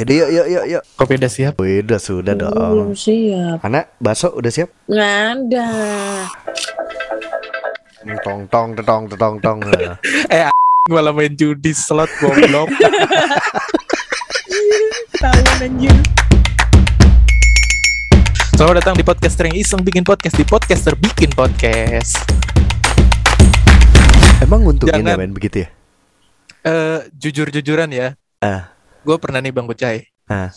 Jadi yuk yuk yuk yuk. Kopi udah siap? Udah sudah Belum dong. siap. Anak bakso udah siap? Nggak ada. Tong tong tong tong tong. Eh, malah main judi slot goblok. Tahuan anjir. Selamat datang di podcaster yang iseng bikin podcast di podcaster bikin podcast. Emang nguntungin ya Jangan. main begitu ya? Eh, jujur-jujuran ya. Ah. Gue pernah nih Bang Kucai. Ah.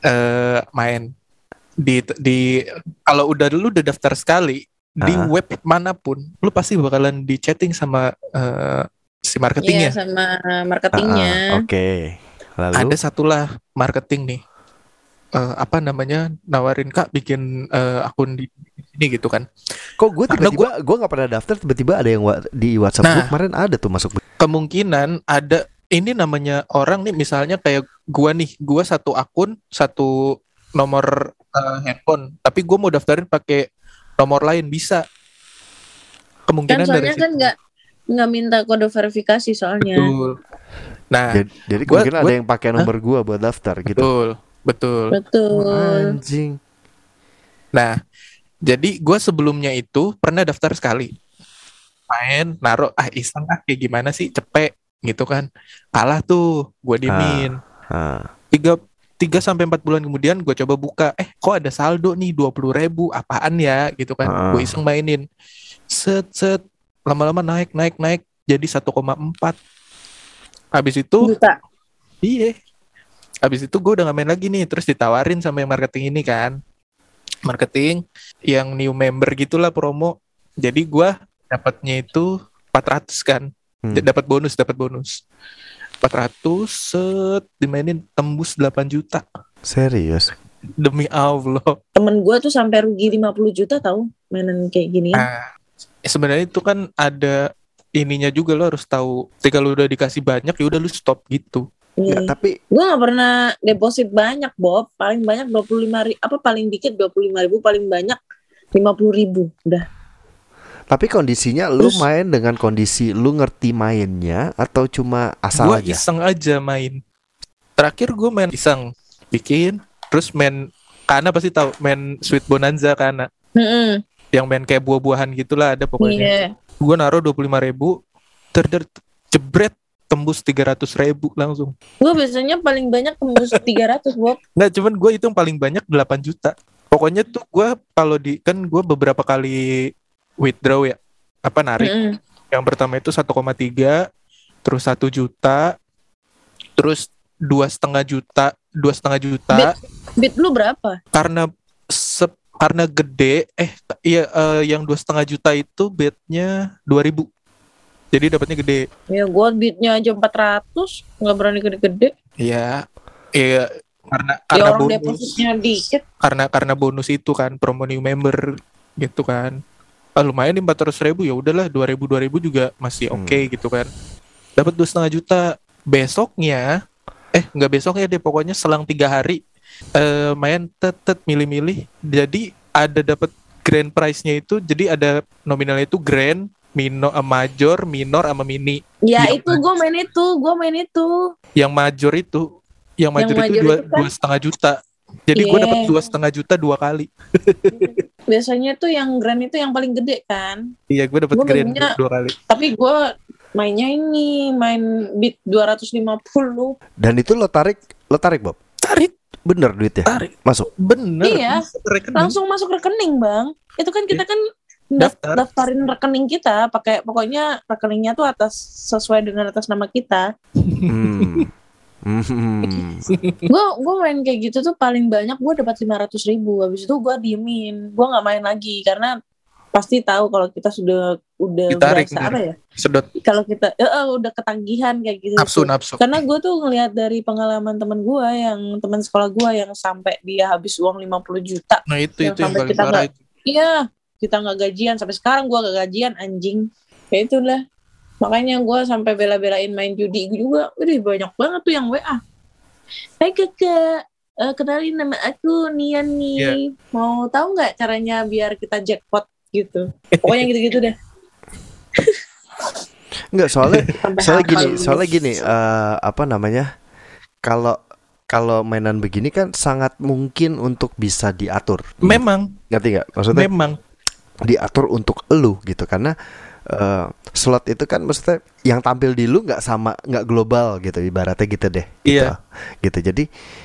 Eh, main di di kalau udah lu udah daftar sekali di Ah. web mana pun, lu pasti bakalan di chatting sama eh, si marketingnya. Iya sama marketingnya. ah, Oke. Lalu ada satulah marketing nih Eh, apa namanya nawarin kak bikin eh, akun di sini gitu kan kok gue Karena tiba-tiba gue nggak pernah daftar tiba-tiba ada yang wa- di WhatsApp Nah. gue kemarin ada tuh masuk. kemungkinan ada ini namanya orang nih misalnya kayak gua nih gua satu akun satu nomor eh, handphone tapi gua mau daftarin pakai nomor lain bisa Kan kemungkinan dari soalnya situ kan nggak nggak minta kode verifikasi soalnya. betul nah Jadi, jadi Gua- kemungkinan gua- ada yang pakai nomor gue buat daftar gitu. betul betul Betul. Anjing. Nah, jadi gue sebelumnya itu pernah daftar sekali. Main, naruh, ah iseng ah kayak gimana sih, cepet gitu kan. Kalah tuh, gue diemin. Ah. Tiga, tiga sampai empat bulan kemudian gue coba buka, eh kok ada saldo nih dua puluh ribu, apaan ya gitu kan. Ah. Gue iseng mainin. Set, set, lama-lama naik, naik, naik, jadi 1,4. Habis itu, Juta. Iya. Habis itu gue udah gak main lagi nih, terus ditawarin sama yang marketing ini kan. Marketing yang new member gitulah promo. Jadi gua dapatnya itu 400 kan. Hmm. Dapat bonus, dapat bonus. 400 set dimainin tembus 8 juta. Serius? Demi Allah. Temen gue tuh sampai rugi 50 juta tahu mainan kayak gini. Nah, eh, sebenarnya itu kan ada ininya juga lo harus tahu. Ketika lu udah dikasih banyak ya udah lu stop gitu. Nggak, tapi Gue gak pernah deposit banyak Bob. Paling banyak 25 ribu. Apa paling dikit 25 ribu. Paling banyak 50 ribu. Udah. Tapi kondisinya lu Terus- main dengan kondisi lu ngerti mainnya atau cuma asal Gue aja? iseng aja main. Terakhir gue main iseng bikin, terus main karena pasti tahu main Sweet Bonanza karena Mm-mm. yang main kayak buah-buahan gitulah ada pokoknya. Iya. Gue naruh dua puluh lima ribu, terder jebret tembus tiga ratus ribu langsung. Gue biasanya paling banyak tembus 300 Bob. Nggak cuman gue itu yang paling banyak 8 juta. Pokoknya tuh gue kalau di kan gue beberapa kali withdraw ya apa narik. Mm-mm. Yang pertama itu 1,3, terus satu juta, terus dua setengah juta, dua setengah juta. Bit lu berapa? karena sep, karena gede eh iya eh, yang dua setengah juta itu bednya 2000 jadi dapatnya gede Ya gue bitnya aja 400. Gak berani gede-gede. iya iya karena Ya karena orang bonus depositnya dikit. karena karena bonus itu kan promo new member gitu kan ah, lumayan di 400 ribu ya udahlah 2000 2000 juga masih Hmm. oke gitu kan dapat dua setengah juta besoknya eh nggak besoknya deh pokoknya selang tiga hari eh main tetet milih-milih jadi ada dapat grand prize-nya itu jadi ada nominalnya itu grand minor eh, major minor sama mini Ya Yang itu gue main itu. Gue main itu. yang major itu yang major, itu major dua itu kan- dua setengah juta jadi gue Iya. dapat dua setengah juta dua kali Biasanya tuh yang grand itu yang paling gede kan. Iya, gue dapet Gua grand dua kali. Tapi gue mainnya ini main bit 250. Dan itu lo tarik, lo tarik Bob. Tarik, Bener duitnya tarik. masuk. Bener. Iya. Masuk rekening. Langsung masuk rekening bang. Itu kan kita kan daf- Daftar. daftarin rekening kita. Pakai pokoknya rekeningnya tuh atas sesuai dengan atas nama kita. Hmm. Hmm. Gue gue main kayak gitu tuh paling banyak gue dapat 500 ribu. Habis itu gue diemin. Gue nggak main lagi karena pasti tahu kalau kita sudah udah Ditarik berasa apa ya? Sedot Kalau kita eh, eh, udah ketagihan kayak gitu. nafsu tuh. nafsu. Karena gue tuh ngelihat dari pengalaman temen gue yang teman sekolah gue yang sampai dia habis uang 50 juta. Nah itu Yang itu yang sampai paling kita itu. Iya, kita nggak gajian sampai sekarang gue gak gajian anjing. Kayak itulah. Makanya gue sampai bela-belain main judi juga. Udah banyak banget tuh yang WA. Hai kakak, eh, kenalin nama aku Nian nih. Iya. Mau tahu nggak caranya biar kita jackpot gitu? Pokoknya gitu-gitu deh. Enggak soalnya soalnya gini, soalnya gini, eh, apa namanya? Kalau kalau mainan begini kan sangat mungkin untuk bisa diatur. Memang, Ngerti nggak? Maksudnya memang. diatur untuk elu gitu karena eh, slot itu kan maksudnya yang tampil di lu nggak sama nggak global gitu ibaratnya gitu deh. Gitu. Iya. Gitu. Jadi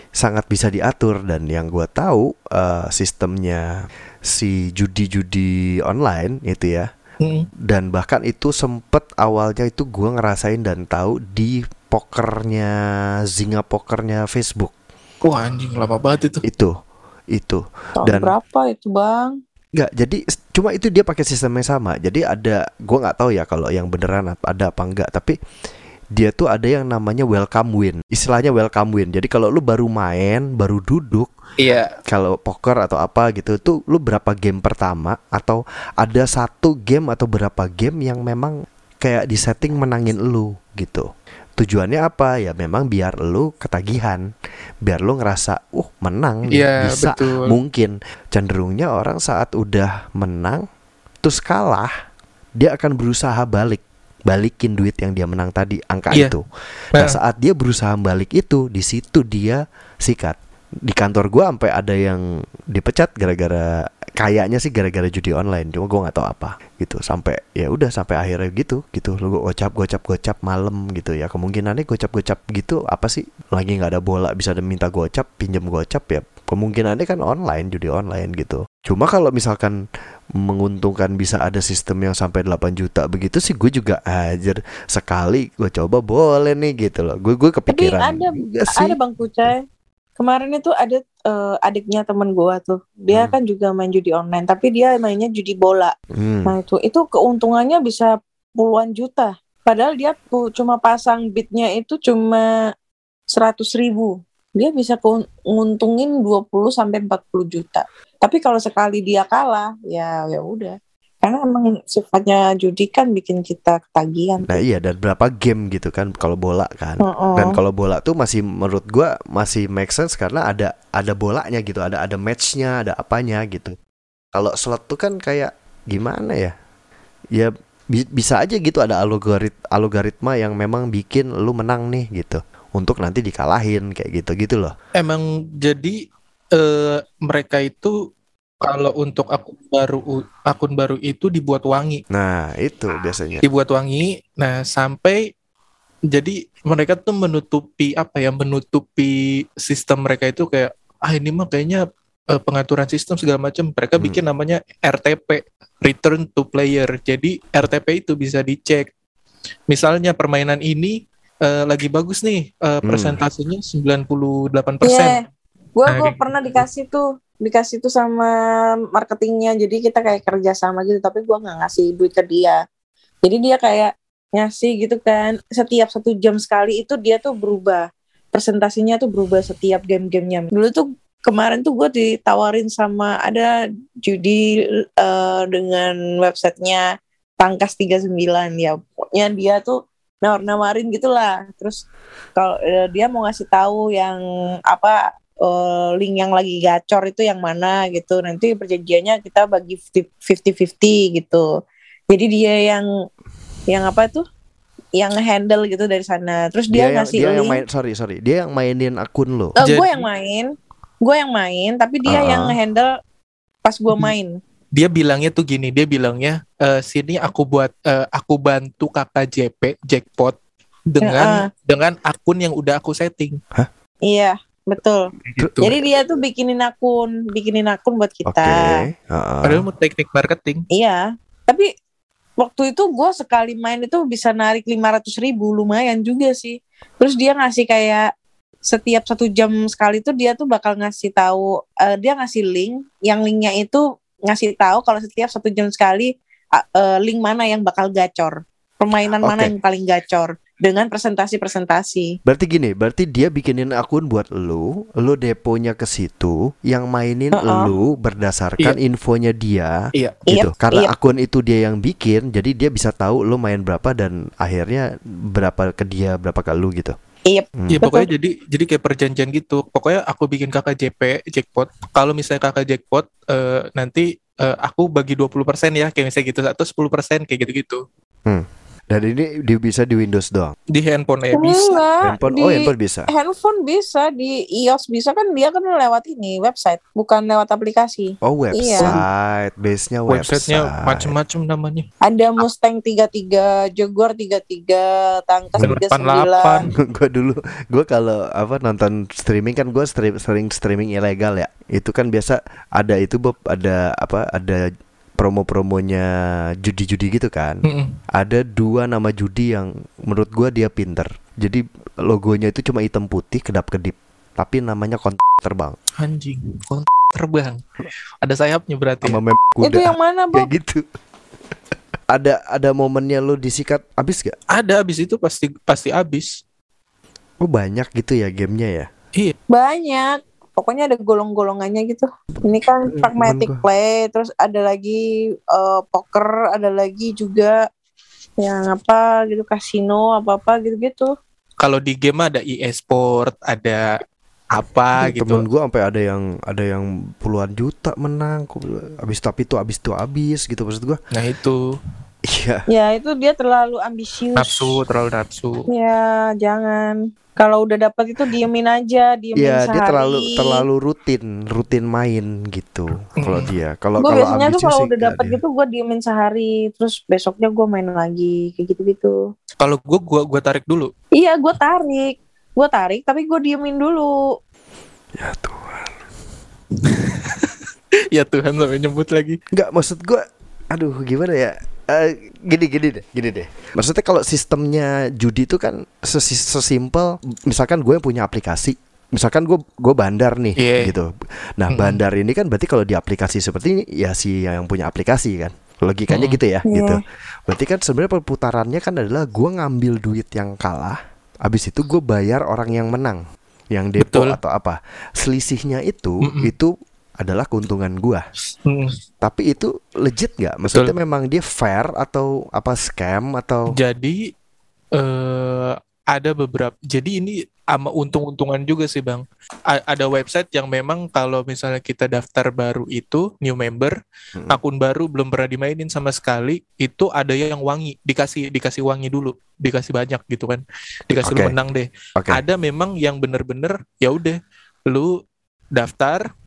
sangat bisa diatur dan yang gua tahu eh, sistemnya si judi-judi online itu ya Mm. dan bahkan itu sempet awalnya itu gua ngerasain dan tahu di pokernya Zinga pokernya Facebook Wah anjing lama banget itu. itu itu Tahun Dan- berapa itu bang? Nggak, jadi cuma itu dia pakai sistem yang sama. Jadi ada, gua nggak tahu ya kalau yang beneran ada apa enggak. Tapi dia tuh ada yang namanya welcome win. Istilahnya welcome win. Jadi kalau lu baru main, baru duduk, Iya. kalau poker atau apa gitu, tuh lu berapa game pertama atau ada satu game atau berapa game yang memang kayak di setting menangin lu gitu. Tujuannya apa ya? Memang biar lu ketagihan, biar lu ngerasa, uh menang, nih, Iya bisa betul. mungkin cenderungnya orang saat udah menang terus kalah dia akan berusaha balik balikin duit yang dia menang tadi angka Iya. itu nah Nah. saat dia berusaha balik itu di situ dia sikat di kantor gua sampai ada yang dipecat gara-gara kayaknya sih gara-gara judi online cuma gua nggak tahu apa gitu. Sampai ya udah sampai akhirnya gitu gitu. Lu gocap gocap gocap malam gitu ya. Kemungkinannya gocap gocap gitu apa sih? Lagi nggak ada bola bisa ada minta gocap pinjam gocap ya kemungkinannya kan online judi online gitu. Cuma kalau misalkan menguntungkan bisa ada sistem yang sampai 8 juta begitu sih gue juga ajar sekali gue coba boleh nih gitu loh. Gue gue Tapi kepikiran ada juga sih. Ada bang Kucai. Kemarin itu ada eh, adiknya temen gua tuh. Dia Hmm. kan juga main judi online, tapi dia mainnya judi bola. Hmm. Nah itu itu keuntungannya bisa puluhan juta. Padahal dia pu- cuma pasang bitnya itu cuma 100 ribu. Dia bisa nguntungin 20 sampai 40 juta. Tapi kalau sekali dia kalah, ya ya udah. Karena emang sifatnya judi kan bikin kita ketagihan. Nah iya dan berapa game gitu kan kalau bola kan. Heeh. Dan kalau bola tuh masih menurut gua masih make sense karena ada ada bolanya gitu, ada ada matchnya, ada apanya gitu. Kalau slot tuh kan kayak gimana ya? Ya bi- bisa aja gitu ada algorit algoritma yang memang bikin lu menang nih gitu. Untuk nanti dikalahin kayak gitu-gitu loh. Emang jadi eh, mereka itu kalau untuk akun baru akun baru itu dibuat wangi, Nah, itu biasanya. dibuat wangi. Nah sampai jadi mereka tuh menutupi apa ya? Menutupi sistem mereka itu kayak ah ini mah kayaknya eh, pengaturan sistem segala macam. Mereka Hmm. bikin namanya RTP, Return to Player. Jadi RTP itu bisa dicek. Misalnya permainan ini eh, lagi bagus nih, Hmm. persentasenya 98%. Iya, gue Nah, kayak pernah dikasih tuh, dikasih tuh sama marketingnya. Jadi kita kayak kerja sama gitu, tapi gue nggak ngasih duit ke dia. Jadi dia kayak ngasih gitu kan, setiap satu jam sekali itu dia tuh berubah, presentasinya tuh berubah setiap game-gamenya. Dulu tuh kemarin tuh gue ditawarin sama ada judi eh, dengan websitenya Tangkas 39 ya, pokoknya dia tuh nawar-nawarin gitulah. Terus kalau eh, dia mau ngasih tahu yang apa eh, link yang lagi gacor itu yang mana gitu. Nanti perjanjiannya kita bagi 50-50 gitu. Jadi dia yang yang apa tuh? Yang handle gitu dari sana. Terus dia, yang ngasih dia yang link. main sorry sorry, dia yang mainin akun lo. Eh, gue yang main. Gue yang main, tapi dia Uh-uh. yang handle pas gue main. dia bilangnya tuh gini, dia bilangnya eh sini aku buat eh, aku bantu kakak JP jackpot dengan dengan akun yang udah aku setting. Iya, betul. Gitu. Jadi dia tuh bikinin akun, bikinin akun buat kita. Oke. heeh. Padahal mau teknik marketing. Iya, tapi waktu itu gue sekali main itu bisa narik 500 ribu, lumayan juga sih. Terus dia ngasih kayak setiap satu jam sekali tuh dia tuh bakal ngasih tahu, eh, dia ngasih link, yang linknya itu ngasih tahu kalau setiap satu jam sekali a- eh, link mana yang bakal gacor, permainan mana Oke. yang paling gacor dengan presentasi-presentasi. Berarti gini, berarti dia bikinin akun buat lu, lu deponya ke situ, yang mainin Uh-uh. lu berdasarkan infonya dia. Iya. Gitu. Yep, Karena yep. akun itu dia yang bikin, jadi dia bisa tahu lu main berapa dan akhirnya berapa ke dia, berapa ke lu gitu. Iya, Hmm. Ya Betul. pokoknya jadi jadi kayak perjanjian gitu. Pokoknya aku bikin kakak JP jackpot. Kalau misalnya kakak jackpot eh, nanti eh, aku bagi 20% ya kayak misalnya gitu atau 10% kayak gitu-gitu. Hmm. Dan ini di, bisa di Windows doang. Di handphone ya bisa. Enggak, handphone, di oh handphone bisa. handphone bisa, di iOS bisa kan dia kan lewat ini website, bukan lewat aplikasi. Oh Iya. website, base-nya website. Websitenya macem-macem namanya. Ada Mustang 33, Jaguar 33, Tangkas 39. 88. gue dulu gue kalau apa nonton streaming kan gue stream, sering streaming ilegal ya itu kan biasa ada itu Bob ada apa ada promo-promonya judi-judi gitu kan Mm-mm. ada dua nama judi yang menurut gue dia pinter jadi logonya itu cuma hitam putih kedap kedip tapi namanya kont terbang Anjing, kont terbang. Ada sayapnya berarti. sama mem kuda Itu yang mana, kayak Bob? gitu ada ada momennya lo disikat abis gak? Ada abis itu pasti pasti abis. Oh banyak gitu ya gamenya ya Banyak. Pokoknya ada golong-golongannya gitu. Ini kan Hmm, pragmatic play, terus ada lagi eh, poker, ada lagi juga yang apa gitu kasino apa-apa gitu-gitu. Kalau di game ada EA Sport, ada apa gitu. Temen gue sampai ada yang ada yang puluhan juta menang, abis tapi itu abis itu abis gitu maksud gue. Nah itu Iya. Ya itu dia terlalu ambisius. nafsu, terlalu nafsu. Ya jangan. Kalau udah dapat itu diemin aja, diemin Iya sehari. dia terlalu terlalu rutin rutin main gitu. Kalau Mm. dia kalau Gue kalau biasanya tuh kalau udah dapat gitu gue diemin sehari, terus besoknya gue main lagi kayak gitu-gitu. Kalau gue gua gua tarik dulu. Iya gue tarik, gue tarik tapi gue diemin dulu. Ya Tuhan. ya Tuhan sampai nyebut lagi. Enggak maksud gue. Aduh gimana ya? Eh, gini gini deh, gini deh. Maksudnya kalau sistemnya judi itu kan sesi- sesimpel, misalkan gue yang punya aplikasi, misalkan gue gue bandar nih, Iya. gitu. Nah Mm-mm. bandar ini kan berarti kalau di aplikasi seperti ini ya si yang punya aplikasi kan, logikanya Mm-mm. gitu ya, Iya. gitu. Berarti kan sebenarnya perputarannya kan adalah gue ngambil duit yang kalah, abis itu gue bayar orang yang menang, yang depo Betul. atau apa. Selisihnya itu Mm-mm. itu adalah keuntungan gue. Mm. Tapi itu legit nggak? Maksudnya memang dia fair atau apa scam atau Jadi eh ada beberapa. Jadi ini ama untung-untungan juga sih bang. A- ada website yang memang kalau misalnya kita daftar baru itu new member, Mm-mm. akun baru belum pernah dimainin sama sekali, itu ada yang wangi, dikasih dikasih wangi dulu, dikasih banyak gitu kan, dikasih lu Oke. menang deh. Oke. Ada memang yang bener-bener ya udah, lu daftar,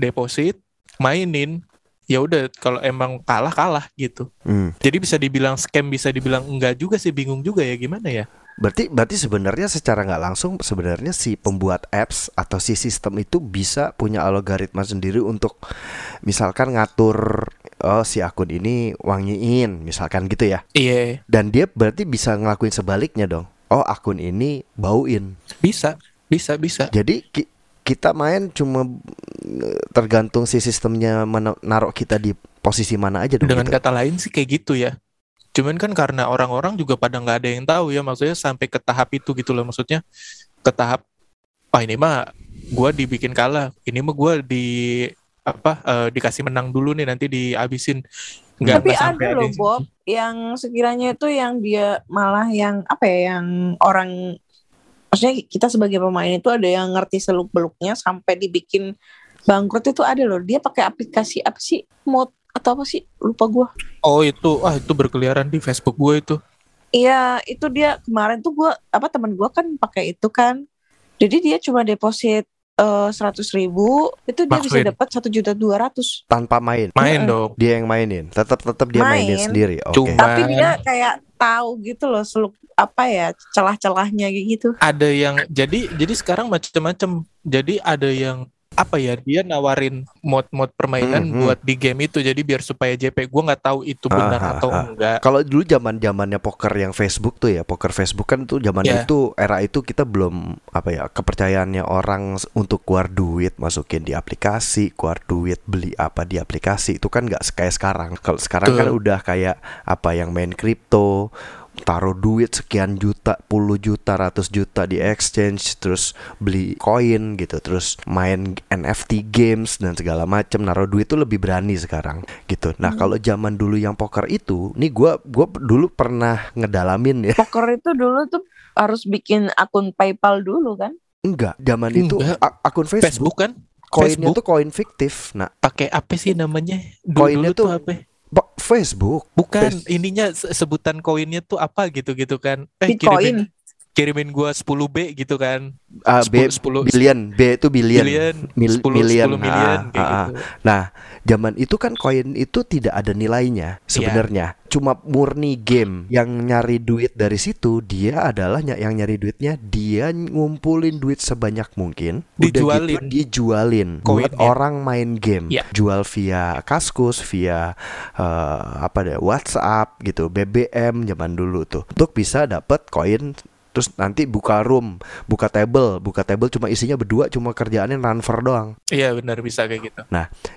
deposit, mainin, ya udah kalau emang kalah kalah gitu. Hmm. Jadi bisa dibilang scam, bisa dibilang enggak juga sih, bingung juga ya gimana ya? Berarti berarti sebenarnya secara nggak langsung sebenarnya si pembuat apps atau si sistem itu bisa punya algoritma sendiri untuk misalkan ngatur oh si akun ini wangiin misalkan gitu ya. Iya, Dan dia berarti bisa ngelakuin sebaliknya dong. Oh akun ini bauin. bisa, bisa, bisa. Jadi ki- kita main cuma mm, tergantung si sistemnya mana- naruh kita di posisi mana aja dong. Dengan gitu. kata lain sih kayak gitu ya. Cuman kan karena orang-orang juga pada nggak ada yang tahu ya, maksudnya sampai ke tahap itu gitu loh, maksudnya ke tahap, ah ini mah gua dibikin kalah, ini mah gua di apa eh, dikasih menang dulu nih nanti dihabisin. Nggak Tapi ada loh yang Bob yang sekiranya itu yang dia malah yang apa ya yang orang maksudnya kita sebagai pemain itu ada yang ngerti seluk beluknya sampai dibikin bangkrut itu ada loh. Dia pakai aplikasi apa sih? Mod atau apa sih? Lupa gua. Oh itu, ah itu berkeliaran di Facebook gue itu. iya itu dia. Kemarin tuh gua apa teman gua kan pakai itu kan. Jadi dia cuma deposit seratus ribu itu dia bisa Maksudin? dapat satu juta dua ratus tanpa main. Main Heeh. dong. Dia yang mainin. Tetap tetap dia mainin Main. sendiri. Oke. Cuma- tapi dia kayak tahu gitu loh seluk apa ya celah-celahnya gitu ada yang jadi jadi sekarang macam-macam jadi ada yang apa ya dia nawarin mod-mod permainan Mhm. buat di game itu jadi biar supaya JP gue nggak tahu itu benar Ah, atau ah, ah. enggak Kalau dulu zaman zamannya poker yang Facebook tuh ya, poker Facebook kan tuh zaman Iya. itu era itu kita belum apa ya kepercayaannya orang untuk keluar duit masukin di aplikasi, keluar duit beli apa di aplikasi itu kan nggak kayak sekarang. Kalau sekarang kan Betul. udah kayak apa yang main kripto, taruh duit sekian juta, puluh juta, ratus juta di exchange, terus beli koin gitu, terus main NFT games dan segala macam, naruh duit tuh lebih berani sekarang gitu. Nah kalau zaman dulu yang poker itu, nih gua gua dulu pernah ngedalamin ya. poker itu dulu tuh harus bikin akun PayPal dulu kan Enggak, zaman itu Enggak. akun Facebook Facebook, kan koinnya tuh koin fiktif. Nah pakai apa sih namanya dulu, Koinnya tuh tuh- apa Facebook. Bukan Face- ininya se- sebutan koinnya tuh apa gitu-gitu kan. Eh Bitcoin. kirimin kirimin gua 10B gitu kan. Ah, B 10 billion, B itu billion. Billion, Mil- 10 million. 10 million Ah, kayak ah, ah. gitu. Nah, zaman itu kan koin itu tidak ada nilainya Iya. sebenarnya. Cuma murni game. Yang nyari duit dari situ dia adalah yang nyari duitnya dia ngumpulin duit sebanyak mungkin. Udah Dijualin. gitu dijualin buat orang main game. Iya. Jual via Kaskus, via eh, apa deh WhatsApp gitu, BBM zaman dulu tuh. Untuk bisa dapat koin terus nanti buka room, buka table, buka table cuma isinya berdua cuma kerjaannya transfer doang. Iya benar bisa kayak gitu.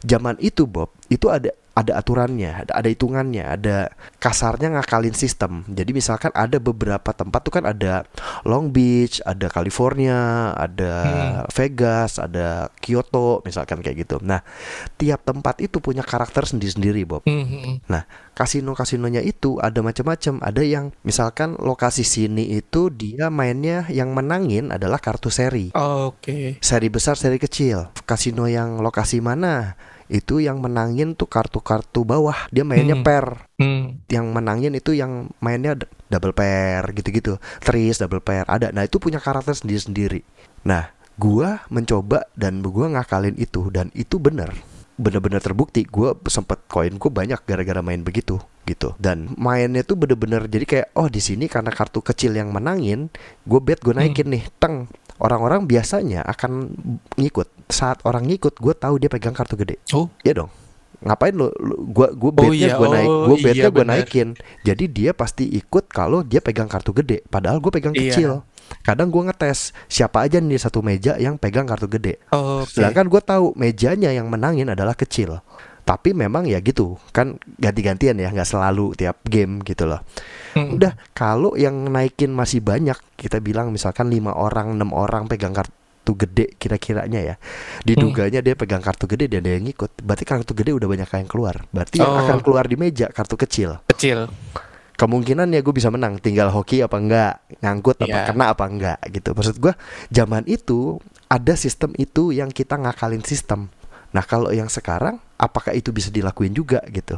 Zaman itu Bob, itu ada ada aturannya, ada ada hitungannya, ada kasarnya ngakalin sistem. Jadi misalkan ada beberapa tempat tuh kan ada Long Beach, ada California, ada Vegas, ada Kyoto, misalkan kayak gitu. Nah, tiap tempat itu punya karakter sendiri-sendiri, Bob. Hmm, hmm, hmm. Kasino-kasinonya itu ada macam-macam. Ada yang misalkan lokasi sini itu dia mainnya yang menangin adalah kartu seri. Oke. Seri besar, seri kecil. Kasino yang lokasi mana? Itu yang menangin tuh kartu-kartu bawah. Dia mainnya Hmm. pair. Hmm. Yang menangin itu yang mainnya double pair gitu-gitu. Tris, double pair ada. Nah, itu punya karakter sendiri-sendiri. Nah, gua mencoba dan gua ngakalin itu dan itu bener bener-bener terbukti gue sempet koin gue banyak gara-gara main begitu gitu dan mainnya tuh bener-bener jadi kayak oh di sini karena kartu kecil yang menangin gue bet gue naikin nih teng orang-orang biasanya akan ngikut. Saat orang ngikut gue tahu dia pegang kartu gede. Oh. Iya dong. Ngapain lo, lo gua gua Oh iya, gua naik oh gua iya, gua benar. naikin. Jadi dia pasti ikut kalau dia pegang kartu gede. Padahal gue pegang Iya. kecil. Kadang gua ngetes siapa aja nih di satu meja yang pegang kartu gede. Oke. sedangkan gue tahu mejanya yang menangin adalah kecil tapi memang ya gitu kan ganti-gantian ya nggak selalu tiap game gitu loh Hmm. udah kalau yang naikin masih banyak kita bilang misalkan lima orang enam orang pegang kartu gede kira-kiranya ya diduganya dia pegang kartu gede dan dia yang ngikut berarti kartu gede udah banyak yang keluar berarti yang Oh. akan keluar di meja kartu kecil Kecil. kemungkinan ya gue bisa menang tinggal hoki apa enggak nyangkut apa Iya. kena apa enggak gitu maksud gue zaman itu ada sistem itu yang kita ngakalin sistem nah kalau yang sekarang apakah itu bisa dilakuin juga gitu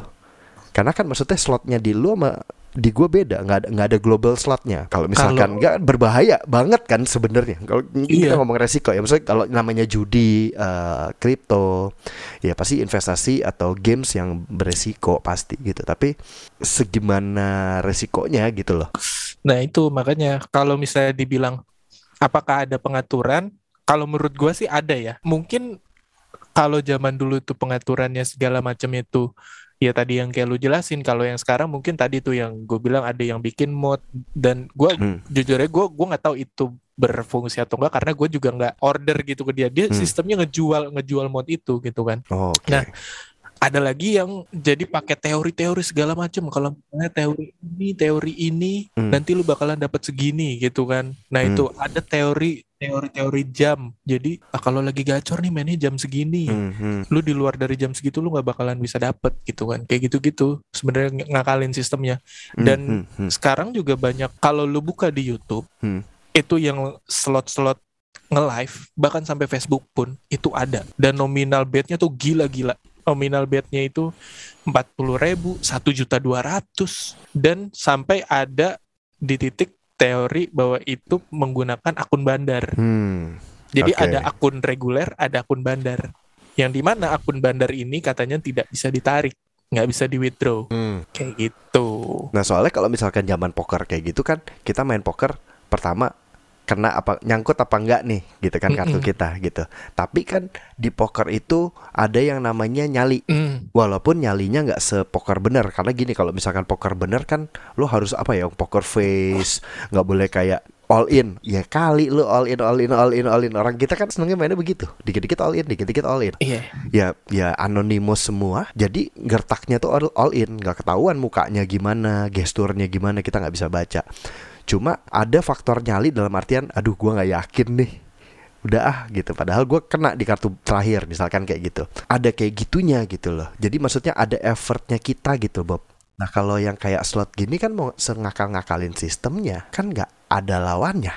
karena kan maksudnya slotnya di lu sama di gue beda nggak ada nggak ada global slotnya kalau misalkan nggak berbahaya banget kan sebenarnya kalau kita Iya. ngomong resiko ya maksudnya kalau namanya judi eh, kripto ya pasti investasi atau games yang beresiko pasti gitu tapi segimana resikonya gitu loh Nah itu makanya kalau misalnya dibilang apakah ada pengaturan? Kalau menurut gua sih ada ya. Mungkin kalau zaman dulu itu pengaturannya segala macam itu ya tadi yang kayak lu jelasin. Kalau yang sekarang mungkin tadi tuh yang gue bilang ada yang bikin mod dan gua Hmm. jujur aja gue gua nggak tahu itu berfungsi atau enggak karena gue juga nggak order gitu ke dia. Dia Hmm. sistemnya ngejual ngejual mod itu gitu kan. Oh, oke Nah, ada lagi yang jadi pakai teori-teori segala macam kalau misalnya teori ini teori ini Hmm. nanti lu bakalan dapat segini gitu kan nah Hmm. itu ada teori teori-teori jam. Jadi ah, kalau lagi gacor nih mainnya jam segini. Hmm, hmm. lu di luar dari jam segitu lu nggak bakalan bisa dapet gitu kan. Kayak gitu-gitu sebenarnya ng- ngakalin sistemnya. Dan Hmm, hmm, sekarang juga banyak kalau lu buka di YouTube Hmm. itu yang slot-slot nge-live bahkan sampai Facebook pun itu ada. Dan nominal bet-nya tuh gila-gila. Nominal bet-nya itu 40.000 ribu satu juta dua ratus. Dan sampai ada di titik teori bahwa itu menggunakan akun bandar hmm. jadi Oke. ada akun reguler ada akun bandar yang di mana akun bandar ini katanya tidak bisa ditarik nggak bisa di withdraw Hmm. kayak gitu Nah soalnya kalau misalkan zaman poker kayak gitu kan kita main poker pertama kena apa nyangkut apa enggak nih gitu kan kartu Mm-mm. kita gitu. Tapi kan di poker itu ada yang namanya nyali. Hmm, Walaupun nyalinya nggak sepoker bener karena gini kalau misalkan poker bener kan lo harus apa ya poker face nggak boleh kayak all in. Ya kali lo all in all in all in all in. Orang kita kan senengnya mainnya begitu. Dikit-dikit all in dikit-dikit all in. Iya. Ya ya anonimus semua jadi gertaknya tuh all, all in. Nggak ketahuan mukanya gimana gesturnya gimana kita nggak bisa baca cuma ada faktor nyali dalam artian aduh gua nggak yakin nih. Udah ah gitu. Padahal gua kena di kartu terakhir misalkan kayak gitu. Ada kayak gitunya gitu loh. Jadi maksudnya ada effortnya kita gitu Bob. Nah kalau yang kayak slot gini kan mau sengakal ngakalin sistemnya kan nggak ada lawannya.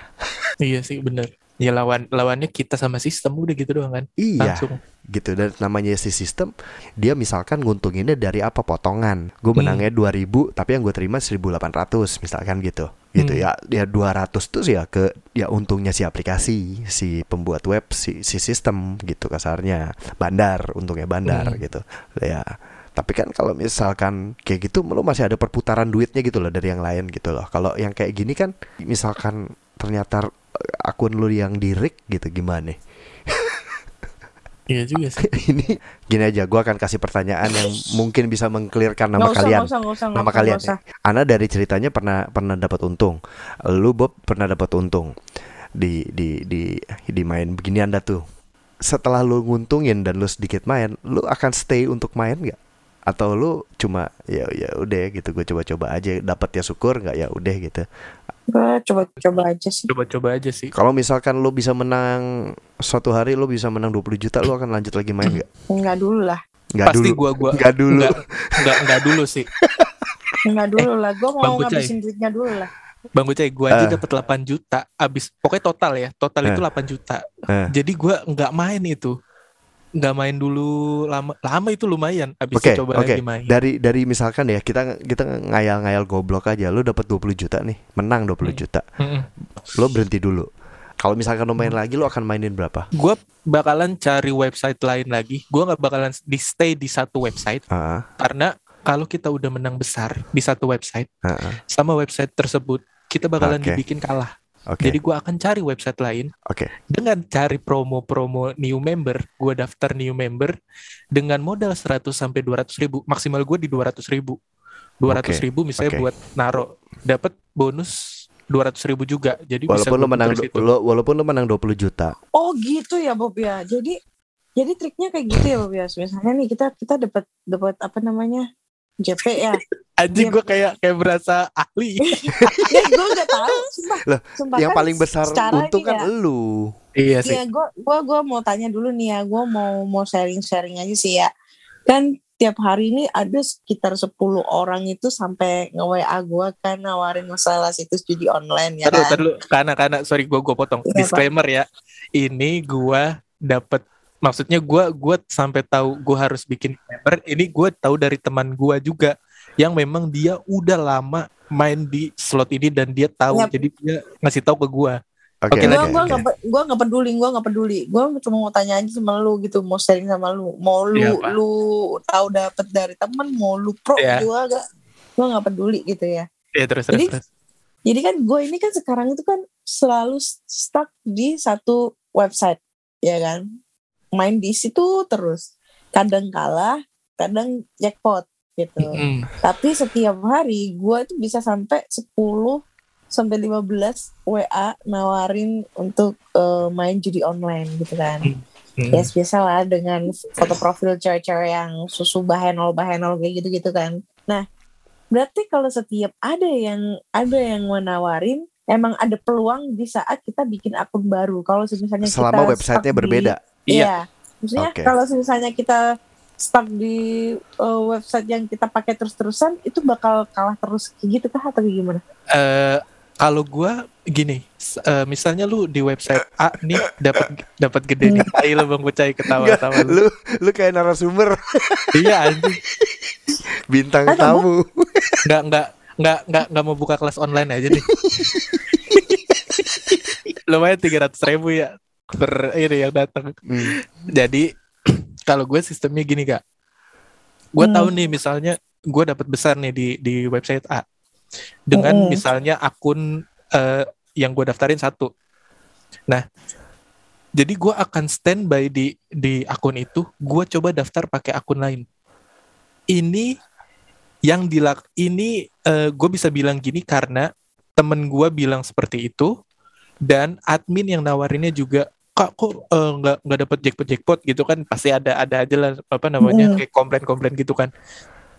Iya sih bener Ya lawan lawannya kita sama sistem udah gitu doang kan. Iya, Langsung. gitu dan namanya si sistem dia misalkan nguntunginnya dari apa potongan. Gue Hmm. menangnya 2000 tapi yang gue terima 1800 misalkan gitu. Gitu Hmm. ya. Ya 200 tuh sih ya ke ya untungnya si aplikasi, si pembuat web, si si sistem gitu kasarnya. Bandar, untungnya bandar Hmm. gitu. Ya. Tapi kan kalau misalkan kayak gitu lo masih ada perputaran duitnya gitu loh dari yang lain gitu loh. Kalau yang kayak gini kan misalkan ternyata akun lu yang di rig gitu gimana? Iya juga sih. ini gini aja gua akan kasih pertanyaan yang mungkin bisa mengklirkan nama usah, kalian usah, usah, nama usah, kalian nggak usah. ya. Ana dari ceritanya pernah pernah dapat untung lu Bob pernah dapat untung di di di di main begini anda tuh setelah lu nguntungin dan lu sedikit main lu akan stay untuk main nggak atau lu cuma ya ya udah gitu gue coba-coba aja dapat ya syukur nggak ya udah gitu Gue coba-coba aja sih. Coba-coba aja sih. kalau misalkan lu bisa menang suatu hari lu bisa menang 20 juta lu akan lanjut lagi main nggak Enggak dulu lah. nggak Pasti dulu gua gua nggak dulu Enggak, enggak, enggak dulu sih. Enggak dulu lah. Gue Bang mau Kucai. ngabisin duitnya dulu lah. Bang Gocay, gua aja Eh. dapat 8 juta abis pokoknya total ya. Total itu Eh. 8 juta. Eh. Jadi gua nggak main itu. Nggak main dulu lama lama itu lumayan abis itu coba oke. lagi main. Dari dari misalkan ya kita kita ngayal-ngayal goblok aja, lu dapat 20 juta nih, menang 20 Hmm. juta. Mm-mm. Lo berhenti dulu. Kalau misalkan lo main Hmm. lagi, lo akan mainin berapa? Gua bakalan cari website lain lagi. Gua nggak bakalan di stay di satu website Ah, karena kalau kita udah menang besar di satu website ah, ah. sama website tersebut kita bakalan Oke. dibikin kalah. Oke, Jadi gua akan cari website lain oke. dengan cari promo-promo new member, gua daftar new member dengan modal 100 sampai 200 ribu, maksimal gue di 200 ribu. 200 ribu misalnya oke. buat naro, dapat bonus 200 ribu juga. Jadi bisa Walaupun lo gua menang, lo, walaupun lo menang 20 juta. Oh gitu ya Bob ya. Jadi jadi triknya kayak gitu ya Bob ya. Misalnya nih kita kita dapat dapat apa namanya JP ya. Anjing gue kayak kayak berasa ahli. ya gue nggak tahu. Sumpah. Lah, Sumpah Yang kan paling besar untung kan ya, lu. iya sih. Iya, gue gua gua mau tanya dulu nih ya. Gue mau mau sharing sharing aja sih ya. Kan tiap hari ini ada sekitar 10 orang itu sampai nge WA gue kan nawarin masalah situs judi online ya Taduh, kan. taduh, karena karena sorry gue gue potong. Disclaimer ya. Ini gua dapet maksudnya gua gua sampai tahu gua harus bikin member. Ini gua tahu dari teman gua juga yang memang dia udah lama main di slot ini dan dia tahu Yap. jadi dia ngasih tahu ke gua. Oke, Oke, gue oke, gue nggak peduli gue nggak peduli gue cuma mau tanya aja sama lu gitu mau sharing sama lu mau lu Iya, Pak. lu tahu dapet dari temen mau lu pro Iya. juga gak gue nggak peduli gitu ya Ya terus terus Jadi- terus. jadi kan gue ini kan sekarang itu kan selalu stuck di satu website ya kan main di situ terus kadang kalah kadang jackpot gitu Mm. tapi setiap hari gue itu bisa sampai 10 sampai 15 WA nawarin untuk eh, main judi online gitu kan. Mm. Ya biasa lah dengan foto profil cewek-cewek yang susu bahenol bahenol kayak gitu-gitu kan. Nah, berarti kalau setiap ada yang ada yang menawarin emang ada peluang di saat kita bikin akun baru. Kalau misalnya Selama kita websitenya stuck di- berbeda. Iya. Iya. Maksudnya Oke. kalau misalnya kita stuck di uh, website yang kita pakai terus-terusan itu bakal kalah terus kayak gitu kah atau gimana? Eh, kalau gua gini, eh, misalnya lu di website A nih dapat dapat gede nih. Tai lu Bang Bocai ketawa-tawa lu. Lu lu kayak narasumber Iya anjing. bintang Aduh, tamu. Nggak nggak nggak nggak nggak mau buka kelas online aja nih. Lumayan tiga ratus ribu ya per ini yang datang. Hmm. Jadi kalau gue sistemnya gini kak, gue Hmm. tahu nih misalnya gue dapat besar nih di di website A dengan Mm-mm. misalnya akun eh, yang gue daftarin satu. Nah, jadi gue akan standby di di akun itu, gue coba daftar pakai akun lain. Ini yang dilak ini eh, gue bisa bilang gini karena temen gue bilang seperti itu dan admin yang nawarinnya juga kak kok eh, nggak nggak dapet jackpot jackpot gitu kan pasti ada ada aja lah apa namanya Mm. kayak komplain komplain gitu kan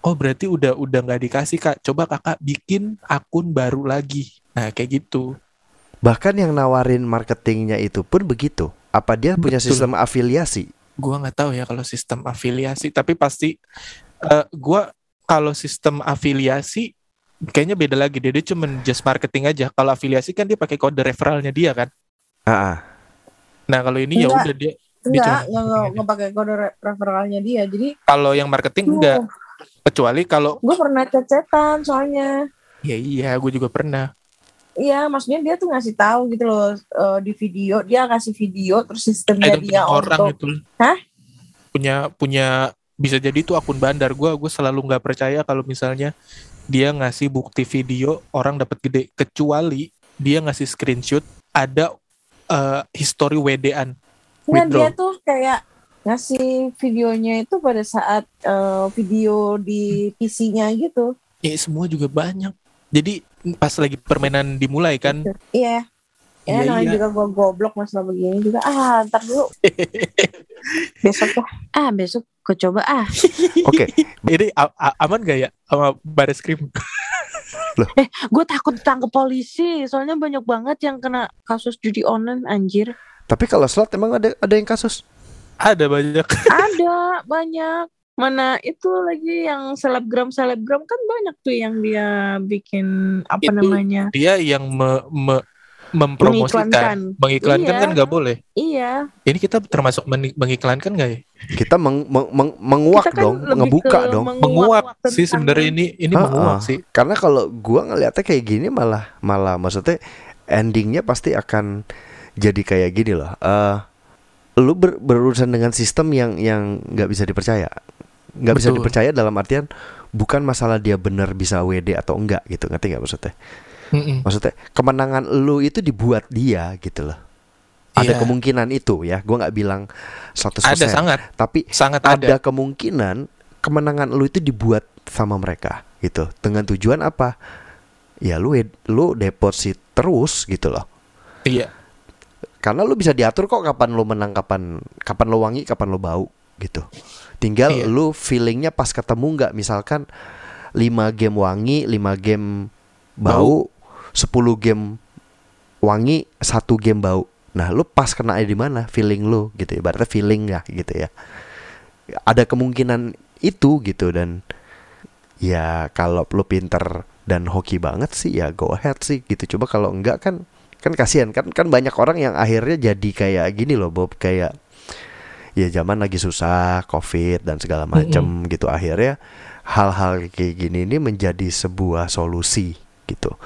oh berarti udah udah nggak dikasih kak coba kakak bikin akun baru lagi nah kayak gitu Bahkan yang nawarin marketingnya itu pun begitu. Apa dia punya Betul. sistem afiliasi? gua nggak tahu ya kalau sistem afiliasi tapi pasti eh, gua kalau sistem afiliasi kayaknya beda lagi dia, dia cuma just marketing aja kalau afiliasi kan dia pakai kode referralnya dia kan Ah, ah. Nah kalau ini ya udah dia Enggak, Dia enggak, enggak, pakai kode re- referralnya dia. Jadi kalau yang marketing enggak kecuali kalau gue pernah cecetan soalnya. ya iya gue juga pernah. Iya, maksudnya dia tuh ngasih tahu gitu loh eh, di video, dia kasih video terus sistemnya Ada dia orang untuk itu. Hah? Punya punya bisa jadi itu akun bandar gue gue selalu nggak percaya kalau misalnya dia ngasih bukti video orang dapat gede kecuali dia ngasih screenshot ada eh, history WD-an Nah, dia tuh kayak ngasih videonya itu pada saat eh, video di PC-nya gitu. Ya semua juga banyak. Jadi pas lagi permainan dimulai kan, Iya. Ya, Iya, namanya iya. juga gua goblok masalah begini juga. Ah, ntar dulu. besok lah. Ah, besok gue coba ah. Oke, ini a- a- aman gak ya sama baris krim? Gue takut ditangkap polisi. Soalnya banyak banget yang kena kasus judi online anjir. tapi kalau slot emang ada ada yang kasus? Ada banyak. Ada banyak. Mana itu lagi yang selebgram selebgram kan banyak tuh yang dia bikin apa Itu namanya? Dia yang me- me- mempromosikan, Mengiklankan. mengiklankan Iya. kan nggak boleh. Iya. Ini kita termasuk men- mengiklankan nggak ya? Kita meng, meng- meng- menguak Kita kan dong, ngebuka dong. Menguak sih tentang- sebenarnya ini ini Ah, menguak sih. Karena kalau gua ngeliatnya kayak gini malah malah maksudnya endingnya pasti akan jadi kayak gini loh. Eh lu ber- berurusan dengan sistem yang yang nggak bisa dipercaya. nggak bisa dipercaya dalam artian bukan masalah dia benar bisa WD atau enggak gitu. Ngerti nggak maksudnya? Mm-mm. Maksudnya kemenangan lu itu dibuat dia gitu loh. Ada Iya. kemungkinan itu ya. Gua nggak bilang 100%. Ada sangat tapi sangat ada ada. kemungkinan kemenangan lu itu dibuat sama mereka gitu dengan tujuan apa ya lu lu deposit terus gitu loh Iya. karena lu bisa diatur kok kapan lu menang kapan kapan lu wangi kapan lu bau gitu tinggal Iya. lu feelingnya pas ketemu nggak misalkan 5 game wangi 5 game bau 10 game wangi satu game bau nah lu pas kena di mana? Feeling lu gitu ya. Berarti feeling ya gitu ya. Ada kemungkinan itu gitu. Dan ya kalau lu pinter dan hoki banget sih ya go ahead sih gitu. Coba kalau enggak kan kan kasihan. Kan kan banyak orang yang akhirnya jadi kayak gini loh Bob. Kayak ya zaman lagi susah covid dan segala macem gitu. Akhirnya hal-hal kayak gini ini menjadi sebuah solusi gitu.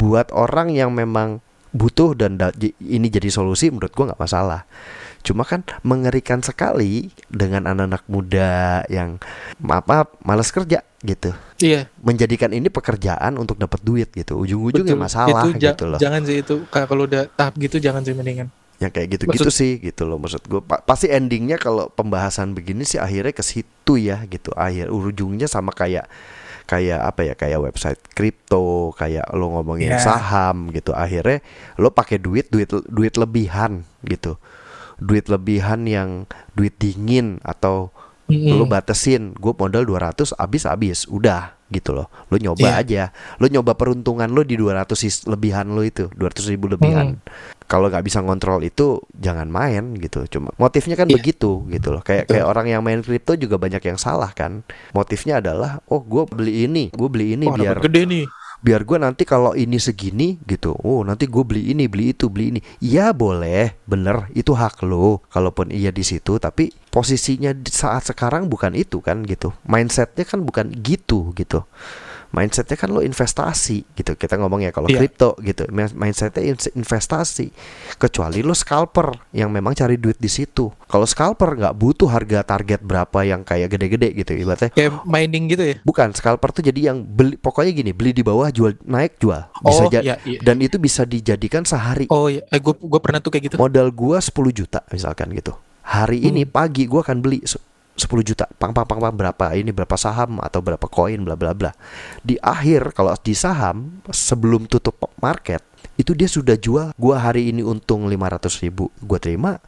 Buat orang yang memang butuh dan ini jadi solusi menurut gua nggak masalah. Cuma kan mengerikan sekali dengan anak-anak muda yang maaf maaf malas kerja gitu. Iya. menjadikan ini pekerjaan untuk dapat duit gitu. Ujung-ujungnya masalah Itu ja- gitu loh. Jangan sih itu. Ka- kalau udah tahap gitu jangan sih mendingan. yang kayak gitu-gitu sih gitu loh maksud gue pasti endingnya kalau pembahasan begini sih akhirnya ke situ ya gitu. Akhir ujungnya sama kayak kayak apa ya kayak website kripto kayak lo ngomongin Ya. saham gitu akhirnya lo pakai duit duit duit lebihan gitu duit lebihan yang duit dingin atau Mm-mm. lu batasin gue modal 200 habis habis udah gitu loh. Lu nyoba Iya. aja. Lu nyoba peruntungan lu di 200 sis- lebihan lu itu 200 ribu lebihan. Kalau nggak bisa ngontrol itu jangan main gitu. Cuma motifnya kan Iya. begitu gitu loh. Kayak kayak orang yang main kripto juga banyak yang salah kan. Motifnya adalah oh gue beli ini gue beli ini Wah, biar gede nih. biar gue nanti kalau ini segini gitu. Oh nanti gue beli ini beli itu beli ini. Ya boleh. Bener. Itu hak lo kalaupun iya di situ tapi posisinya saat sekarang bukan itu kan gitu mindsetnya kan bukan gitu gitu mindsetnya kan lo investasi gitu kita ngomong ya kalau kripto gitu Mi- mindsetnya in- investasi kecuali lo scalper yang memang cari duit di situ kalau scalper nggak butuh harga target berapa yang kayak gede-gede gitu ibaratnya Kayak mining gitu ya. Bukan, scalper tuh jadi yang beli pokoknya gini, beli di bawah, jual naik, jual. Bisa Oh, iya, iya. dan itu bisa dijadikan sehari. Oh iya, eh, gue gue pernah tuh kayak gitu. Modal gua 10 juta misalkan gitu. Hari ini Hmm. pagi gua akan beli se- 10 juta. Pang pang pang pang berapa? Ini berapa saham atau berapa koin bla bla bla. Di akhir kalau di saham sebelum tutup market itu dia sudah jual. Gua hari ini untung 500 ribu. Gua terima.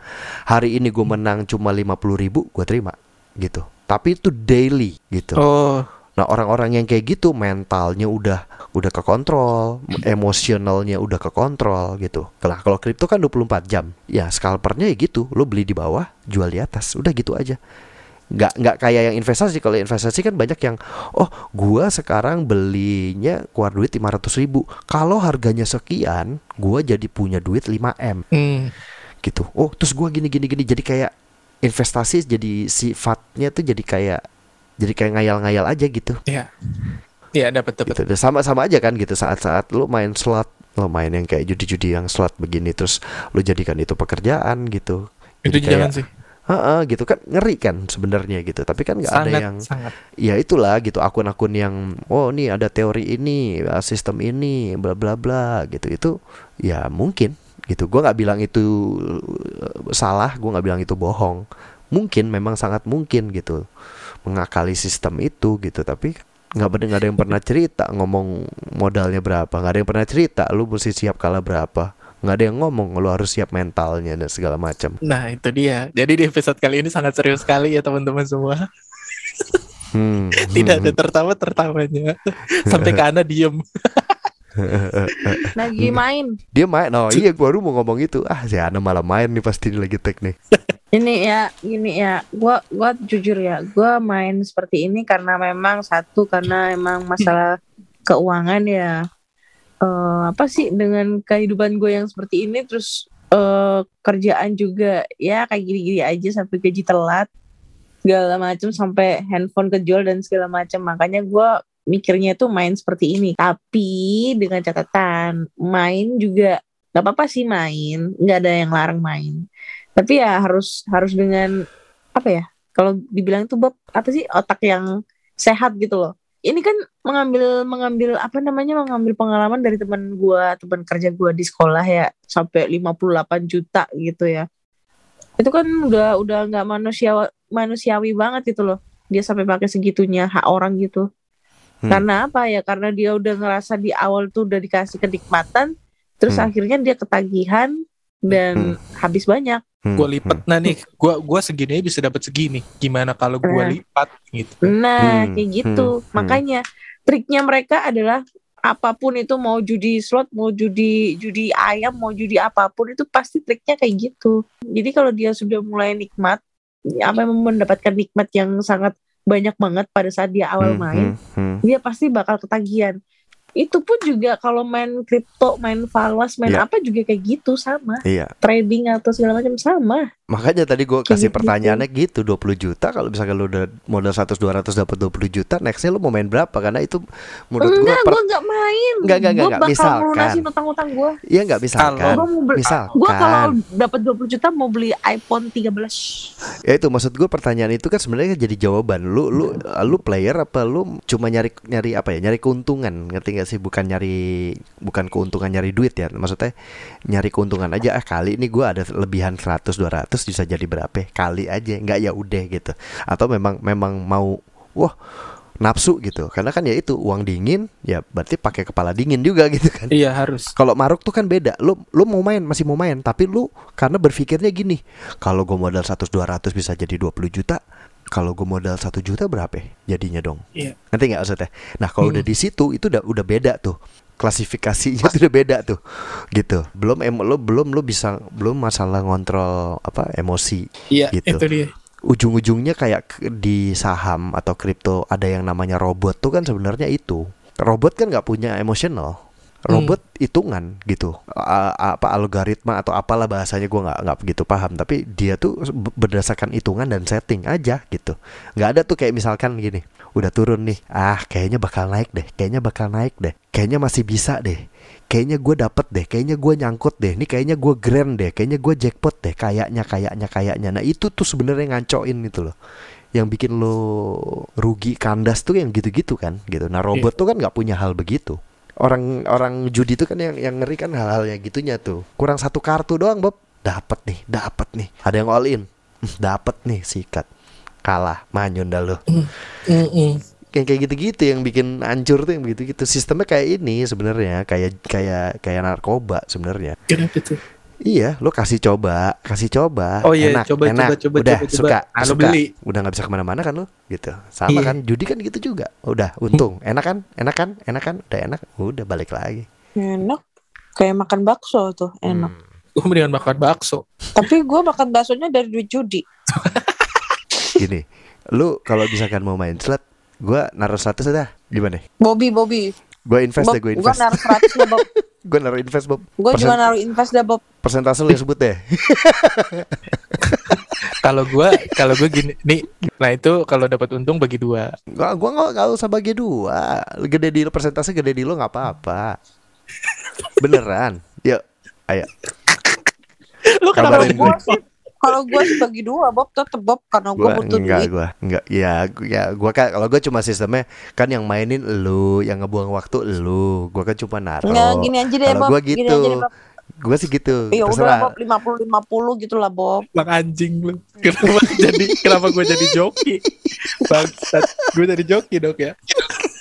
Hari ini gua menang cuma 50 ribu gua terima gitu. Tapi itu daily gitu. Oh, Nah orang-orang yang kayak gitu mentalnya udah udah ke kontrol, emosionalnya udah ke kontrol gitu. Lah kalau kripto kan 24 jam. Ya scalpernya ya gitu, lo beli di bawah, jual di atas, udah gitu aja. Nggak nggak kayak yang investasi. Kalau investasi kan banyak yang oh gua sekarang belinya keluar duit 500 ribu. Kalau harganya sekian, gua jadi punya duit 5 m hmm. gitu oh terus gua gini gini gini jadi kayak investasi jadi sifatnya tuh jadi kayak jadi kayak ngayal-ngayal aja gitu Iya. Iya, dapat dapat. gitu Dan sama-sama aja kan gitu saat-saat lu main slot lo main yang kayak judi-judi yang slot begini terus lu jadikan itu pekerjaan gitu Itu Jadi kayak, jangan sih. "Heeh," gitu kan ngeri kan sebenarnya gitu tapi kan nggak ada yang sangat. ya itulah gitu akun-akun yang oh nih ada teori ini uh, sistem ini bla bla bla gitu itu ya mungkin gitu gua nggak bilang itu uh, salah gua nggak bilang itu bohong mungkin memang sangat mungkin gitu mengakali sistem itu gitu tapi nggak bener nggak ada yang pernah cerita ngomong modalnya berapa nggak ada yang pernah cerita lu mesti siap kalah berapa nggak ada yang ngomong lu harus siap mentalnya dan segala macam Nah, itu dia. Jadi di episode kali ini sangat serius sekali ya teman-teman semua. Hmm, Tidak hmm, ada tertawa-tertawanya. Sampai ke Ana diem. Lagi main. dia main oh iya gua baru mau ngomong itu ah si Ana malah main nih pasti lagi tag nih Ini ya, gini ya. Gua gua jujur ya, gua main seperti ini karena memang satu karena emang masalah keuangan ya. Eh apa sih dengan kehidupan gue yang seperti ini terus eh kerjaan juga ya kayak gini-gini aja sampai gaji telat segala macam sampai handphone kejual dan segala macam makanya gua mikirnya tuh main seperti ini tapi dengan catatan main juga nggak apa-apa sih main nggak ada yang larang main tapi ya harus harus dengan apa ya kalau dibilang itu Bob apa sih otak yang sehat gitu loh ini kan mengambil mengambil apa namanya mengambil pengalaman dari teman gua teman kerja gua di sekolah ya sampai 58 juta gitu ya itu kan udah udah nggak manusiawi manusiawi banget itu loh dia sampai pakai segitunya hak orang gitu Hmm. karena apa ya karena dia udah ngerasa di awal tuh udah dikasih kenikmatan terus Hmm. akhirnya dia ketagihan dan habis banyak Hmm, Gue lipet hmm. nah nih. Gua gua segini aja bisa dapat segini. Gimana kalau gua Nah. lipat gitu. Nah, Hmm, kayak gitu. hmm, hmm. Makanya triknya mereka adalah apa pun itu mau judi slot, mau judi judi ayam, mau judi apa pun itu pasti triknya kayak gitu. Jadi kalau dia sudah mulai nikmat, apa mendapatkan nikmat yang sangat banyak banget pada saat dia awal Hmm, main, hmm, hmm. dia pasti bakal ketagihan. Itu pun juga kalau main kripto, main falas, main Iya. apa juga kayak gitu sama. Iya, Trading atau segala macam sama. makanya tadi gue kasih gitu. pertanyaannya gitu 20 juta kalau misalkan lu udah modal 100 200 dapat 20 juta nextnya lu mau main berapa karena itu menurut gue enggak, gue enggak main. Enggak, enggak, Gue enggak, bakal misalkan. melunasin utang-utang gue. Iya nggak misalkan Gua mau beli, misalkan gua kalau dapat 20 juta mau beli iPhone 13. ya itu maksud gue pertanyaan itu kan sebenarnya jadi jawaban lu lu lu player apa lu cuma nyari nyari apa ya nyari keuntungan ngerti gak sih? Bukan nyari bukan keuntungan nyari duit ya. Maksudnya nyari keuntungan aja ah kali ini gue ada lebihan 100 200 bisa jadi berapa kali aja nggak ya udah gitu. Atau memang memang mau wah nafsu gitu. Karena kan ya itu uang dingin ya berarti pakai kepala dingin juga gitu kan. Iya harus. kalau maruk tuh kan beda. Lu lu mau main masih mau main, tapi lu karena berpikirnya gini, kalau gue modal 100 200 bisa jadi 20 juta, kalau gue modal 1 juta berapa ya jadinya dong? Iya. Nanti nggak maksudnya? Nah, kalau Hmm. udah di situ itu udah udah beda tuh. Klasifikasinya tuh udah beda tuh. Gitu. Belum em lu belum lu bisa belum masalah ngontrol apa emosi. Iya, Gitu. itu dia. Ujung-ujungnya kayak di saham atau kripto ada yang namanya robot tuh kan sebenarnya itu. Robot kan nggak punya emosional. Robot hitungan gitu. A- apa algoritma atau apalah bahasanya gua nggak nggak begitu paham. Tapi dia tuh be- berdasarkan hitungan dan setting aja gitu. nggak ada tuh kayak misalkan gini. Udah turun nih. Ah kayaknya bakal naik deh. Kayaknya bakal naik deh. Kayaknya masih bisa deh. Kayaknya gue dapet deh. Kayaknya gue nyangkut deh. Ini kayaknya gue grand deh. Kayaknya gue jackpot deh. Kayaknya kayaknya kayaknya. Nah itu tuh sebenarnya ngacoin itu loh yang bikin lo rugi kandas tuh yang gitu-gitu kan gitu. Nah robot tuh kan nggak punya hal begitu. Orang orang judi tuh kan yang yang ngeri kan hal-hal yang gitunya tuh. Kurang satu kartu doang Bob. Dapat nih, dapat nih. Ada yang all in. Dapat nih sikat. Kalah, manyun dah lo. Mm-mm. Kayak kayak gitu-gitu yang bikin hancur tuh yang begitu-gitu. Sistemnya kayak ini sebenarnya, kayak kayak kayak narkoba sebenarnya. Kenapa tuh? Iya, lo kasih coba, kasih coba. Oh iya, enak, coba, enak. coba, coba, udah coba, coba. suka, Ah, lo suka. beli. Udah nggak bisa ke mana-mana kan lo, gitu. Sama Iya. kan, judi kan gitu juga. Udah, untung, enak kan, enak kan, enak kan, udah enak, udah balik lagi. Enak. Kayak makan bakso tuh, enak. Hmm. Gue mendingan makan bakso. Tapi gue makan baksonya dari duit judi. Gini, lu kalau misalkan mau main slot, gua naruh status dah, gimana? Bobby, Bobby. Gue invest Bob, deh, gue gue invest. naruh 100 deh Bob. Gue naruh invest, Bob. Gue juga naruh invest deh Bob. Persentase lu yang sebut deh. Kalau gua kalau gua gini nih, nah itu kalau dapat untung bagi dua. Gua gua nggak nggak usah bagi dua. Gede di lo persentase gede di lo nggak apa-apa. Beneran. Yuk, ayo. Lu kenapa Kabarin Kalau gue. Gue kalau gue sih bagi dua Bob tetep Bob karena gue Gua butuh enggak, duit. gua enggak. Ya, gua- ya gua kan kalau gua cuma sistemnya kan yang mainin lu, yang ngebuang waktu lu. Gua kan cuma naruh. Enggak gini aja deh Kalau Bob. gua Gini gitu. aja deh Bob. Gua sih gitu. Ya udah. Bob 50 50 gitu lah Bob. Bang anjing lu. Kenapa jadi kenapa gua jadi joki? Bangsat. Gua jadi joki dong ya.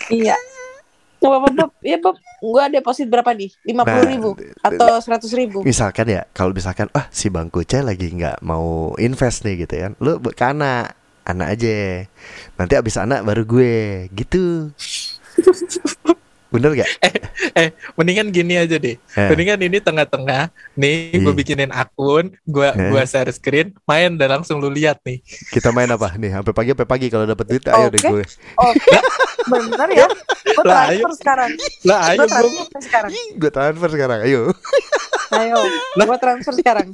Iya. Nggak apa-apa Bob. Iya Bob. Gue deposit berapa nih? 50 Nah, ribu atau 100 ribu? misalkan ya kalau misalkan ah si bang Kucai lagi nggak mau invest nih gitu kan lu ke anak anak aja nanti abis anak baru gue gitu bener gak Eh, mendingan gini aja deh. Eh. Mendingan ini tengah-tengah. Nih, gue Iya. bikinin akun, gua Eh. gua share screen, main dan langsung lu lihat nih. kita main apa nih sampai pagi sampai pagi kalau dapat duit ayo deh Oke. gue Oke. Bener ya. Gue Lah, transfer sekarang. Lah, ayo Gue transfer sekarang. gue transfer sekarang ayo Ayo. Gue transfer sekarang.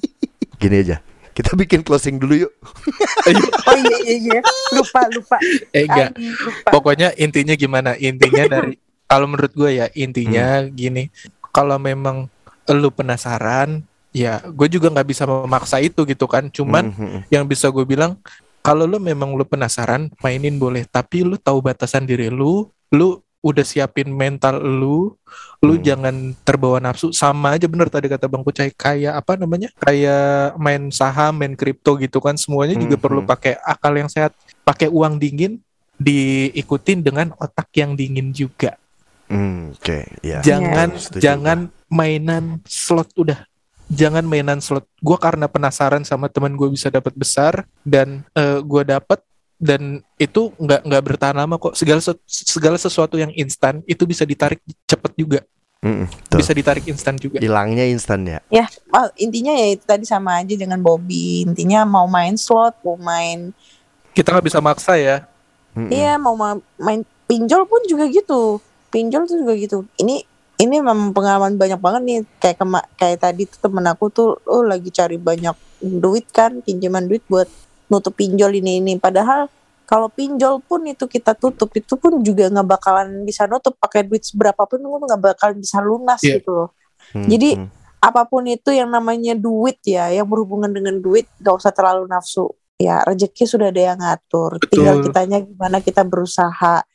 gini aja kita bikin closing dulu yuk ayo. Oh iya iya iya. Lupa lupa. Eh enggak. Ay, lupa. Pokoknya intinya gimana? Intinya dari kalau menurut gue ya intinya gini. Kalau memang lu penasaran, ya gue juga nggak bisa memaksa itu gitu kan. Cuman Mhm. yang bisa gue bilang kalau lu memang lu penasaran mainin boleh tapi lu tahu batasan diri lu lu udah siapin mental lu lu Hmm. jangan terbawa nafsu sama aja bener tadi kata bang Kucai kayak apa namanya kayak main saham main kripto gitu kan semuanya juga Hmm, perlu hmm. pakai akal yang sehat pakai uang dingin diikutin dengan otak yang dingin juga Hmm, oke ya jangan Setuju. jangan mainan slot udah. Jangan mainan slot. Gua karena penasaran sama teman gue bisa dapat besar dan eh, gua dapat dan itu nggak nggak bertahan lama kok. Segala se- segala sesuatu yang instan itu bisa ditarik cepet juga. Tuh. bisa ditarik instan juga. Hilangnya instan ya? Ya, oh, intinya ya itu tadi sama aja dengan Bobby. Intinya mau main slot, mau main kita nggak bisa maksa ya. Mm-mm. Iya mau ma- main pinjol pun juga gitu. Pinjol tuh juga gitu. Ini ini memang pengalaman banyak banget nih. Kayak kema kayak tadi tuh temen aku tuh oh lagi cari banyak duit kan, pinjaman duit buat nutup pinjol ini ini. Padahal kalau pinjol pun itu kita tutup itu pun juga nggak bakalan bisa nutup pakai duit seberapa pun nggak bakalan bisa lunas Iya. gitu loh. Hmm, jadi- hmm. Apa pun itu yang namanya duit ya, yang berhubungan dengan duit gak usah terlalu nafsu. Ya rezeki sudah ada yang ngatur. Tinggal Betul. kitanya gimana kita berusaha.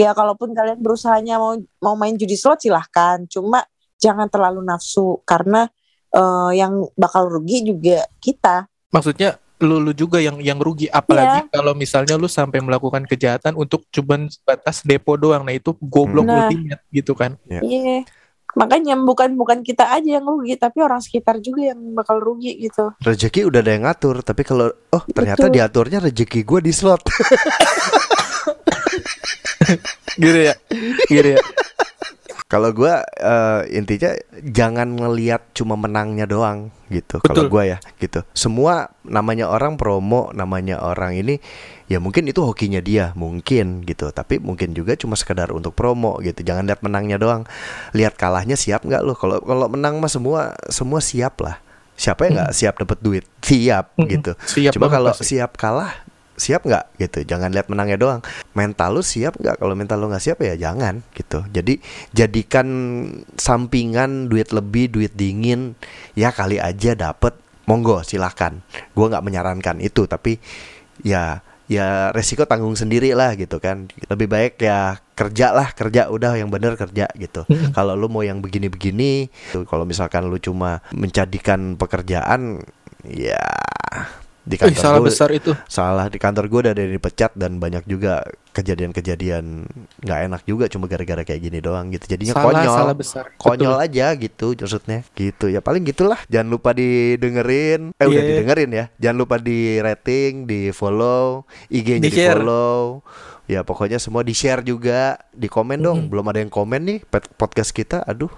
Ya kalaupun kalian berusahanya mau mau main judi slot silahkan. Cuma jangan terlalu nafsu karena eh, yang bakal rugi juga kita. maksudnya lu, lu juga yang yang rugi apalagi Iya. kalau misalnya lu sampai melakukan kejahatan untuk cuman batas depo doang nah itu goblok Nah. ultimate gitu kan Ya. Iya. Makanya bukan bukan kita aja yang rugi, tapi orang sekitar juga yang bakal rugi gitu. rezeki udah ada yang ngatur tapi kalau oh ternyata Betul. diaturnya rezeki gue di slot gitu ya gitu ya Kalau gua eh, intinya jangan ngelihat cuma menangnya doang gitu. Kalau gua ya gitu. Semua namanya orang promo, namanya orang ini ya mungkin itu hokinya dia, mungkin gitu. Tapi mungkin juga cuma sekedar untuk promo gitu. Jangan lihat menangnya doang. Lihat kalahnya siap nggak lo? Kalau kalau menang mah semua semua siap lah. Siapa yang nggak siap dapat duit? Siap Mm-mm. gitu. siap Cuma kalau siap kalah siap nggak gitu? Jangan lihat menangnya doang. Mental lu siap nggak? Kalau mental lu nggak siap ya jangan gitu. Jadi jadikan sampingan duit lebih duit dingin. Ya kali aja dapet. Monggo silahkan gua nggak menyarankan itu tapi ya ya resiko tanggung sendiri lah gitu kan. Lebih baik ya kerja lah kerja udah yang bener kerja gitu. Kalau lu mau yang begini-begini tuh kalau misalkan lu cuma menjadikan pekerjaan ya di Ih, kantor salah gua- besar itu. Salah di kantor gue udah ada yang dipecat dan banyak juga kejadian-kejadian nggak enak juga cuma gara-gara kayak gini doang gitu. Jadinya salah konyol. salah besar. Konyol Betul. aja gitu maksudnya. Gitu ya paling gitulah. Jangan lupa didengerin. Eh udah Iya. didengerin ya. Jangan lupa di rating di follow IG-nya di, Di-share. follow. Ya pokoknya semua di share juga. Di komen dong. Belum ada yang komen nih pet- podcast kita. Aduh.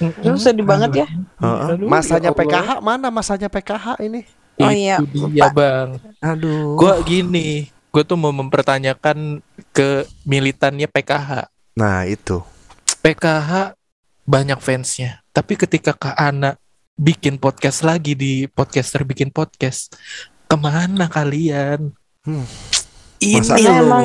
Lu sedih banget ya. Aduh, masanya ya Allah. PKH mana masanya PKH ini Oh itu iya, dia bang aduh Gua gini, gue tuh mau mempertanyakan ke militannya PKH. nah itu PKH banyak fansnya. Tapi ketika Kak Ana bikin podcast lagi di podcaster bikin podcast, ke mana kalian? Hmm. Ini Masa- Karena loh. emang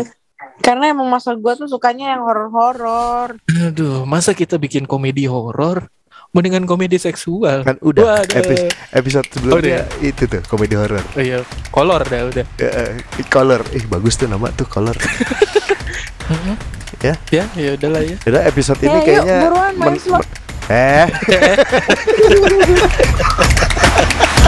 karena emang masa gue tuh sukanya yang horor-horor. Aduh, masa kita bikin komedi horor? Mendingan komedi seksual. Kan udah Waduh. episode sebelumnya udah. itu tuh komedi horor. Oh iya, kolor dah udah. Eh, eh, color, ih bagus tuh nama tuh color. Ya. Ya, ya udahlah ya. Udah episode ini Ya, yuk, kayaknya buruan, main men- eh